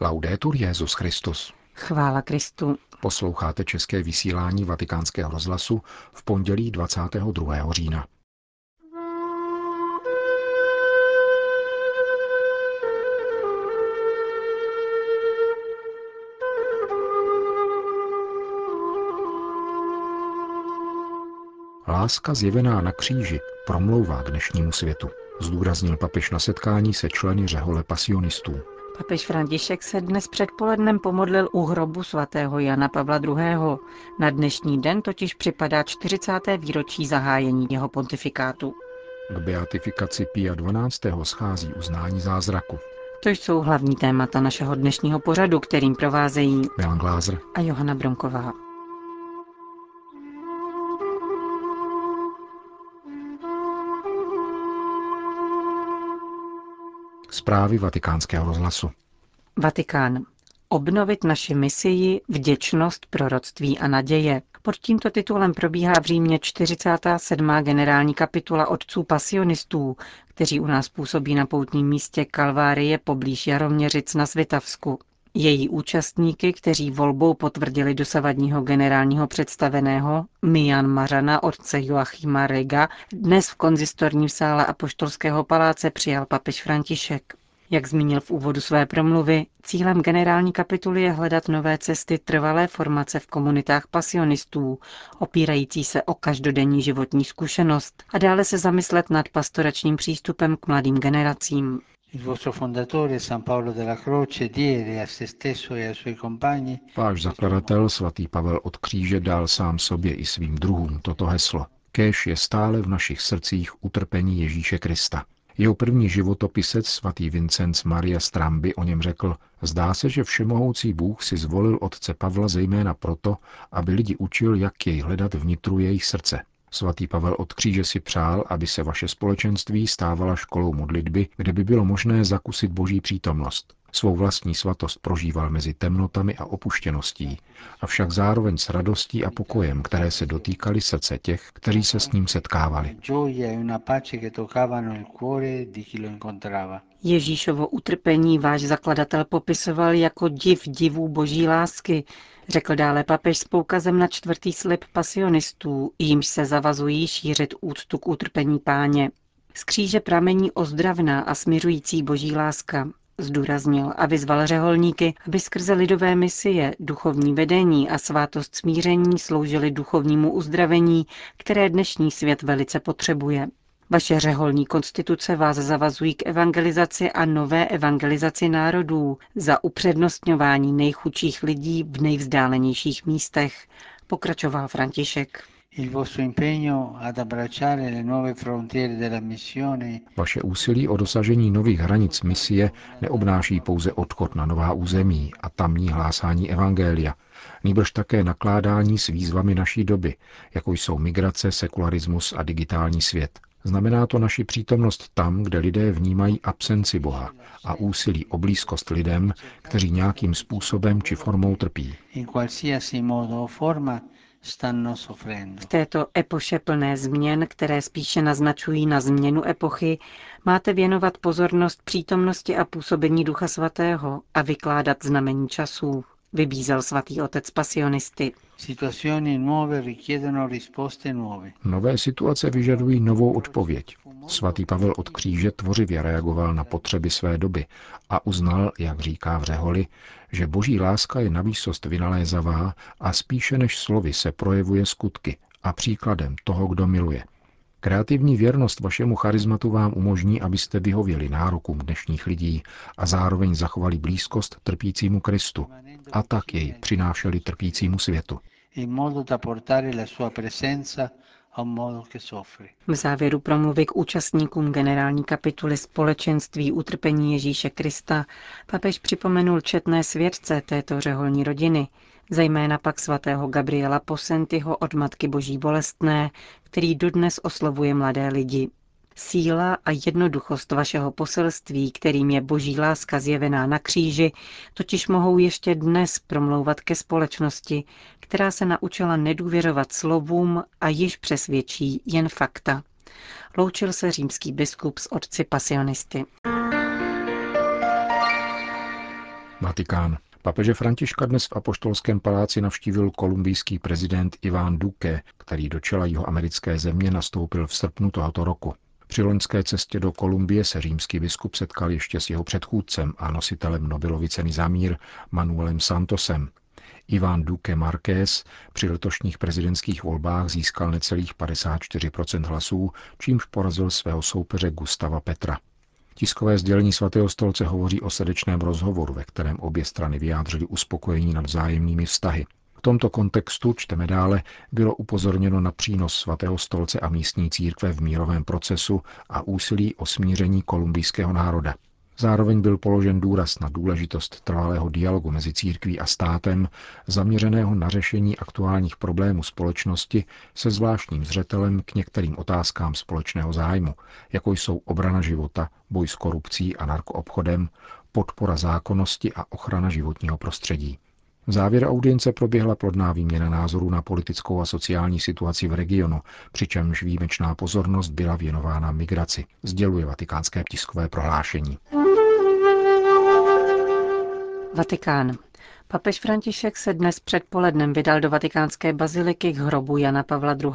Laudetur Jezus Christus. Chvála Kristu. Posloucháte české vysílání Vatikánského rozhlasu v pondělí 22. října. Láska zjevená na kříži promlouvá k dnešnímu světu, zdůraznil papež na setkání se členy řehole pasionistů. Papež František se dnes předpolednem pomodlil u hrobu svatého Jana Pavla II. Na dnešní den totiž připadá 40. výročí zahájení jeho pontifikátu. K beatifikaci Pia 12. schází uznání zázraku. To jsou hlavní témata našeho dnešního pořadu, kterým provázejí Milan Glázer a Johana Bronková. Zprávy vatikánského rozhlasu. Vatikán. Obnovit naši misii, vděčnost, proroctví a naděje. Pod tímto titulem probíhá v Římě 47. generální kapitula otců pasionistů, kteří u nás působí na poutním místě Kalvárie poblíž Jaroměřic na Svitavsku. Její účastníky, kteří volbou potvrdili dosavadního generálního představeného Mian Mařana, otce Joachima Rega, dnes v konzistorním sále Apoštolského paláce přijal papež František. Jak zmínil v úvodu své promluvy, cílem generální kapituly je hledat nové cesty trvalé formace v komunitách pasionistů, opírající se o každodenní životní zkušenost a dále se zamyslet nad pastoračním přístupem k mladým generacím. Váš zakladatel, svatý Pavel od kříže, dal sám sobě i svým druhům toto heslo. Kéž je stále v našich srdcích utrpení Ježíše Krista. Jeho první životopisec, svatý Vincenc Maria Stramby, o něm řekl, zdá se, že všemohoucí Bůh si zvolil otce Pavla zejména proto, aby lidi učil, jak jej hledat vnitru jejich srdce. Svatý Pavel od kříže si přál, aby se vaše společenství stávala školou modlitby, kde by bylo možné zakusit boží přítomnost. Svou vlastní svatost prožíval mezi temnotami a opuštěností, avšak zároveň s radostí a pokojem, které se dotýkaly srdce těch, kteří se s ním setkávali. Ježíšovo utrpení váš zakladatel popisoval jako div divů boží lásky, řekl dále papež s poukazem na čtvrtý slib pasionistů, jímž se zavazují šířit úctu k utrpení páně. Z kříže pramení ozdravná a směřující boží láska, zdůraznil a vyzval řeholníky, aby skrze lidové misie, duchovní vedení a svátost smíření sloužili duchovnímu uzdravení, které dnešní svět velice potřebuje. Vaše řeholní konstituce vás zavazují k evangelizaci a nové evangelizaci národů za upřednostňování nejchudších lidí v nejvzdálenějších místech, pokračoval František. Vaše úsilí o dosažení nových hranic misie neobnáší pouze odchod na nová území a tamní hlásání evangelia, nýbrž také nakládání s výzvami naší doby, jako jsou migrace, sekularismus a digitální svět. Znamená to naši přítomnost tam, kde lidé vnímají absenci Boha a úsilí o blízkost lidem, kteří nějakým způsobem či formou trpí. V této epoše plné změn, které spíše naznačují na změnu epochy, máte věnovat pozornost přítomnosti a působení Ducha Svatého a vykládat znamení časů, vybízel svatý otec pasionisty. Nové situace vyžadují novou odpověď. Svatý Pavel od kříže tvořivě reagoval na potřeby své doby a uznal, jak říká v řeholi, že boží láska je navýsost vynalézavá a spíše než slovy se projevuje skutky a příkladem toho, kdo miluje. Kreativní věrnost vašemu charizmatu vám umožní, abyste vyhověli nárokům dnešních lidí a zároveň zachovali blízkost trpícímu Kristu a tak jej přinášeli trpícímu světu. V závěru promluvy k účastníkům generální kapituly společenství utrpení Ježíše Krista papež připomenul četné svědce této řeholní rodiny, zejména pak svatého Gabriela Posentyho od Matky Boží bolestné, který dodnes oslovuje mladé lidi. Síla a jednoduchost vašeho poselství, kterým je boží láska zjevená na kříži, totiž mohou ještě dnes promlouvat ke společnosti, která se naučila nedůvěřovat slovům a již přesvědčí jen fakta. Loučil se římský biskup s otci pasionisty. Vatikán. Papeže Františka dnes v Apoštolském paláci navštívil kolumbijský prezident Iván Duque, který do čela jeho americké země nastoupil v srpnu tohoto roku. Při loňské cestě do Kolumbie se římský biskup setkal ještě s jeho předchůdcem a nositelem Nobelovy ceny za mír Manuelem Santosem. Iván Duque Marquez při letošních prezidentských volbách získal necelých 54% hlasů, čímž porazil svého soupeře Gustava Petra. Tiskové sdělení svatého stolce hovoří o srdečném rozhovoru, ve kterém obě strany vyjádřily uspokojení nad vzájemnými vztahy. V tomto kontextu, čteme dále, bylo upozorněno na přínos svatého stolce a místní církve v mírovém procesu a úsilí o smíření kolumbijského národa. Zároveň byl položen důraz na důležitost trvalého dialogu mezi církví a státem, zaměřeného na řešení aktuálních problémů společnosti se zvláštním zřetelem k některým otázkám společného zájmu, jako jsou obrana života, boj s korupcí a narkoobchodem, podpora zákonnosti a ochrana životního prostředí. V závěru audience proběhla plodná výměna názorů na politickou a sociální situaci v regionu, přičemž výjimečná pozornost byla věnována migraci, sděluje vatikánské tiskové prohlášení. Vatikán. Papež František se dnes předpolednem vydal do vatikánské baziliky k hrobu Jana Pavla II.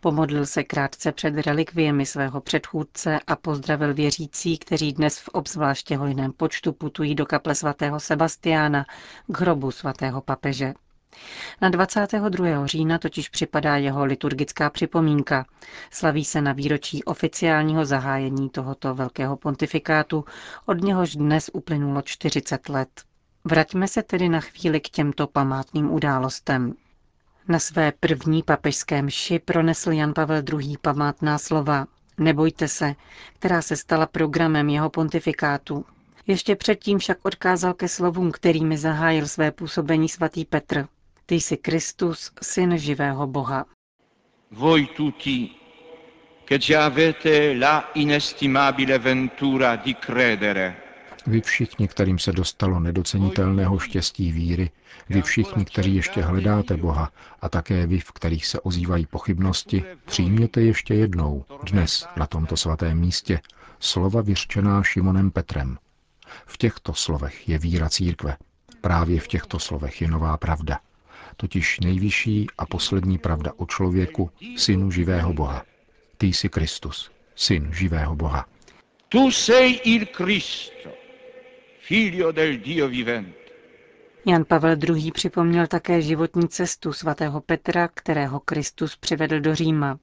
Pomodlil se krátce před relikviemi svého předchůdce a pozdravil věřící, kteří dnes v obzvláště hojném počtu putují do kaple svatého Sebastiána k hrobu svatého papeže. Na 22. října totiž připadá jeho liturgická připomínka. Slaví se na výročí oficiálního zahájení tohoto velkého pontifikátu, od něhož dnes uplynulo 40 let. Vraťme se tedy na chvíli k těmto památným událostem. Na své první papežské mši pronesl Jan Pavel II. památná slova Nebojte se, která se stala programem jeho pontifikátu. Ještě předtím však odkázal ke slovům, kterými zahájil své působení svatý Petr. Ty jsi Kristus, syn živého Boha. Voi tutti, che già avete la inestimabile ventura di credere, vy všichni, kterým se dostalo nedocenitelného štěstí víry, vy všichni, kteří ještě hledáte Boha a také vy, v kterých se ozývají pochybnosti, přijměte ještě jednou, dnes, na tomto svatém místě, slova vyřčená Šimonem Petrem. V těchto slovech je víra církve. Právě v těchto slovech je nová pravda totiž nejvyšší a poslední pravda o člověku, synu živého Boha. Ty jsi Kristus, syn živého Boha. Tu sei il Cristo, figlio del Dio vivente. Jan Pavel II. připomněl také životní cestu svatého Petra, kterého Kristus přivedl do Říma.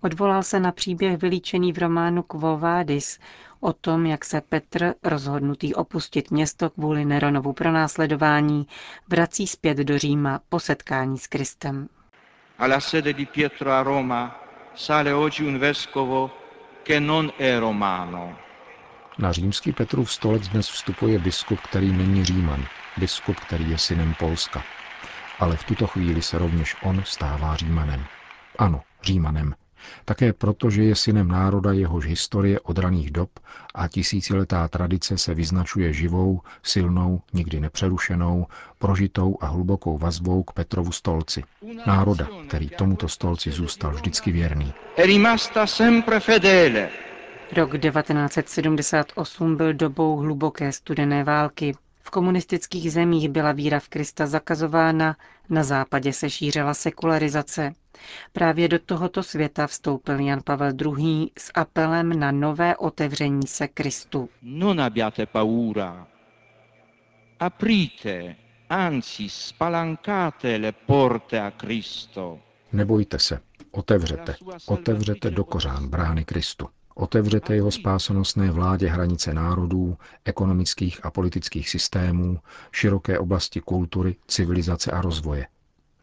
Odvolal se na příběh vylíčený v románu Quo Vadis o tom, jak se Petr, rozhodnutý opustit město kvůli Neronovu pronásledování, vrací zpět do Říma po setkání s Kristem. Alla sede di Pietro a Roma sale oggi un vescovo che non è romano. Na římský Petrův stolec dnes vstupuje biskup, který není Říman, biskup, který je synem Polska. Ale v tuto chvíli se rovněž on stává Římanem. Ano, Římanem, také proto, že je synem národa, jehož historie od raných dob a tisíciletá tradice se vyznačuje živou, silnou, nikdy nepřerušenou, prožitou a hlubokou vazbou k Petrovu stolci. Národa, který tomuto stolci zůstal vždycky věrný. Rok 1978 byl dobou hluboké studené války. V komunistických zemích byla víra v Krista zakazována, na západě se šířila sekularizace. Právě do tohoto světa vstoupil Jan Pavel II. s apelem na nové otevření se Kristu. Non abbiate paura. Aprite, anzi spalancate le porte a Cristo. Nebojte se, otevřete, otevřete do kořán brány Kristu. Otevřete jeho spásonosné vládě hranice národů, ekonomických a politických systémů, široké oblasti kultury, civilizace a rozvoje.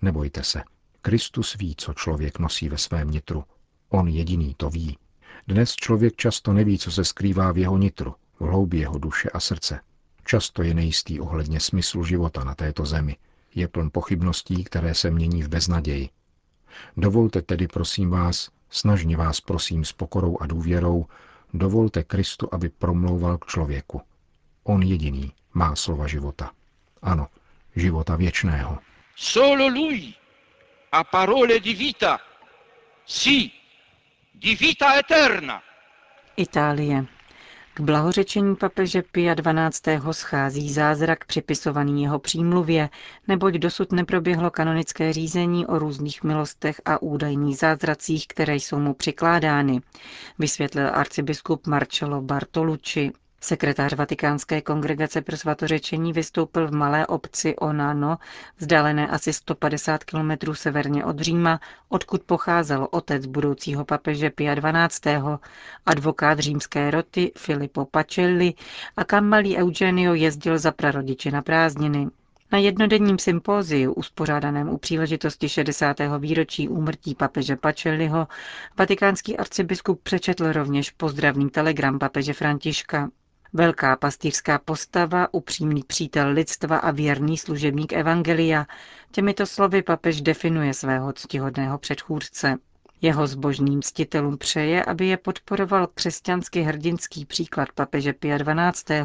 Nebojte se. Kristus ví, co člověk nosí ve svém nitru. On jediný to ví. Dnes člověk často neví, co se skrývá v jeho nitru, v hloubi jeho duše a srdce. Často je nejistý ohledně smyslu života na této zemi. Je pln pochybností, které se mění v beznaději. Dovolte tedy, prosím vás, snažně vás prosím s pokorou a důvěrou, dovolte Kristu, aby promlouval k člověku. On jediný má slova života. Ano, života věčného. Solo lui ha parole di vita. Sì, di vita eterna. Itálie. K blahořečení papeže Pia 12. schází zázrak připisovaný jeho přímluvě, neboť dosud neproběhlo kanonické řízení o různých milostech a údajných zázracích, které jsou mu přikládány, vysvětlil arcibiskup Marcello Bartolucci. Sekretář Vatikánské kongregace pro svatořečení vystoupil v malé obci Onano, vzdálené asi 150 km severně od Říma, odkud pocházel otec budoucího papeže Pia XII., advokát římské roty Filippo Pacelli a kam malý Eugenio jezdil za prarodiče na prázdniny. Na jednodenním sympóziu, uspořádaném u příležitosti 60. výročí úmrtí papeže Pacelliho, vatikánský arcibiskup přečetl rovněž pozdravný telegram papeže Františka. Velká pastýřská postava, upřímný přítel lidstva a věrný služebník Evangelia. Těmito slovy papež definuje svého ctihodného předchůdce. Jeho zbožným mstitelům přeje, aby je podporoval křesťansky hrdinský příklad papeže Pia XII.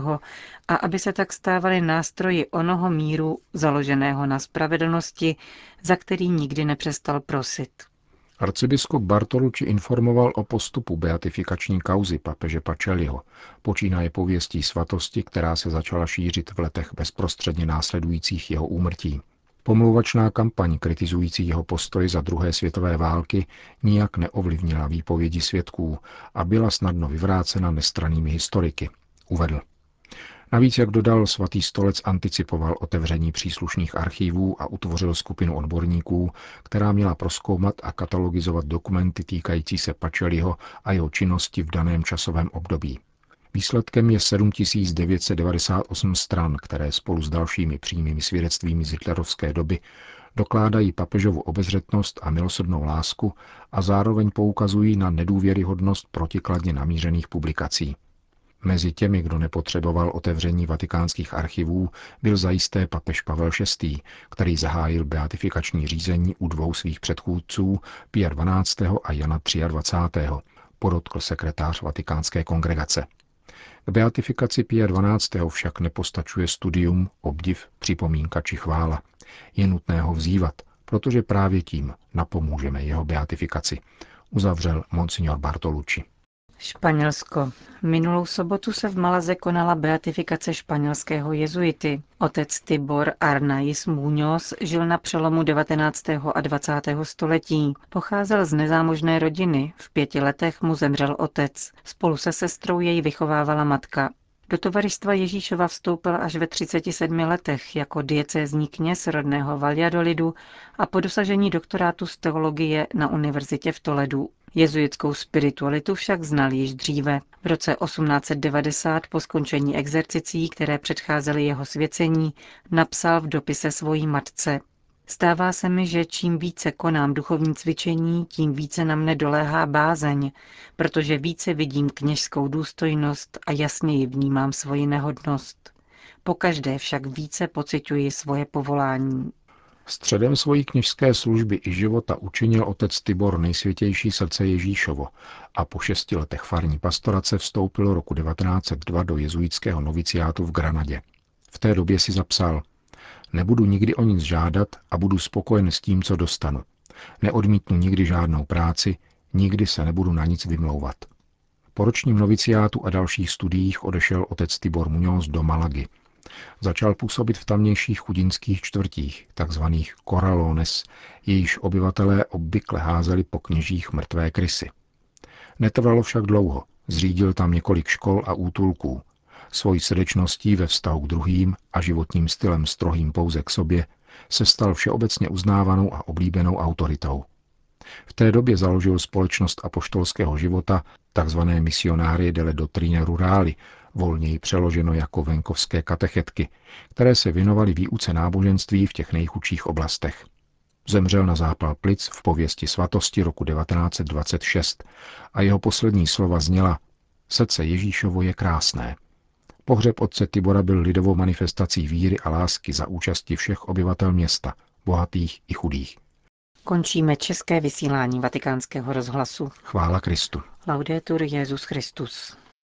a aby se tak stávali nástroji onoho míru založeného na spravedlnosti, za který nikdy nepřestal prosit. Arcibiskup Bartolucci informoval o postupu beatifikační kauzy papeže Pacelliho, počínaje pověstí svatosti, která se začala šířit v letech bezprostředně následujících jeho úmrtí. Pomluvačná kampaň kritizující jeho postoj za druhé světové války nijak neovlivnila výpovědi svědků a byla snadno vyvrácena nestranými historiky, uvedl. Navíc, jak dodal, svatý stolec anticipoval otevření příslušných archívů a utvořil skupinu odborníků, která měla proskoumat a katalogizovat dokumenty týkající se Pačeliho a jeho činnosti v daném časovém období. Výsledkem je 7998 stran, které spolu s dalšími přímými svědectvími z hitlerovské doby dokládají papežovu obezřetnost a milosrdnou lásku a zároveň poukazují na nedůvěryhodnost protikladně namířených publikací. Mezi těmi, kdo nepotřeboval otevření vatikánských archivů, byl zajisté papež Pavel VI., který zahájil beatifikační řízení u dvou svých předchůdců, Pia 12. a Jana 23. podotkl sekretář vatikánské kongregace. K beatifikaci Pia 12. však nepostačuje studium, obdiv, připomínka či chvála. Je nutné ho vzývat, protože právě tím napomůžeme jeho beatifikaci, uzavřel monsignor Bartolucci. Španělsko. Minulou sobotu se v Malaze konala beatifikace španělského jezuity. Otec Tibor Arnais Muñoz žil na přelomu 19. a 20. století. Pocházel z nezámožné rodiny. V pěti letech mu zemřel otec. Spolu se sestrou jej vychovávala matka. Do tovaristva Ježíšova vstoupil až ve 37 letech jako diecézní kněz rodného Valladolidu a po dosažení doktorátu z teologie na univerzitě v Toledu. Jezuitskou spiritualitu však znal již dříve. V roce 1890 po skončení exercicí, které předcházely jeho svěcení, napsal v dopise svojí matce. Stává se mi, že čím více konám duchovní cvičení, tím více na mne doléhá bázeň, protože více vidím kněžskou důstojnost a jasněji vnímám svoji nehodnost. Pokaždé však více pociťuji svoje povolání. Středem svojí kněžské služby i života učinil otec Tibor nejsvětější srdce Ježíšovo a po šesti letech farní pastorace vstoupil roku 1902 do jezuitského noviciátu v Granadě. V té době si zapsal Nebudu nikdy o nic žádat a budu spokojen s tím, co dostanu. Neodmítnu nikdy žádnou práci, nikdy se nebudu na nic vymlouvat. Po ročním noviciátu a dalších studiích odešel otec Tibor Muñoz do Malagy – Začal působit v tamnějších chudinských čtvrtích, takzvaných koralones, jejíž obyvatelé obvykle házeli po kněžích mrtvé krysy. Netrvalo však dlouho, zřídil tam několik škol a útulků. Svojí srdečností ve vztahu k druhým a životním stylem strohým pouze k sobě se stal všeobecně uznávanou a oblíbenou autoritou. V té době založil společnost apoštolského života, takzvané Missionárie delle Dottrine Rurali, volněji přeloženo jako venkovské katechetky, které se věnovaly výuce náboženství v těch nejchudších oblastech. Zemřel na zápal plic v pověsti svatosti roku 1926 a jeho poslední slova zněla Srdce Ježíšovo je krásné. Pohřeb otce Tibora byl lidovou manifestací víry a lásky za účasti všech obyvatel města, bohatých i chudých. Končíme české vysílání vatikánského rozhlasu. Chvála Kristu. Laudetur Jezus Christus.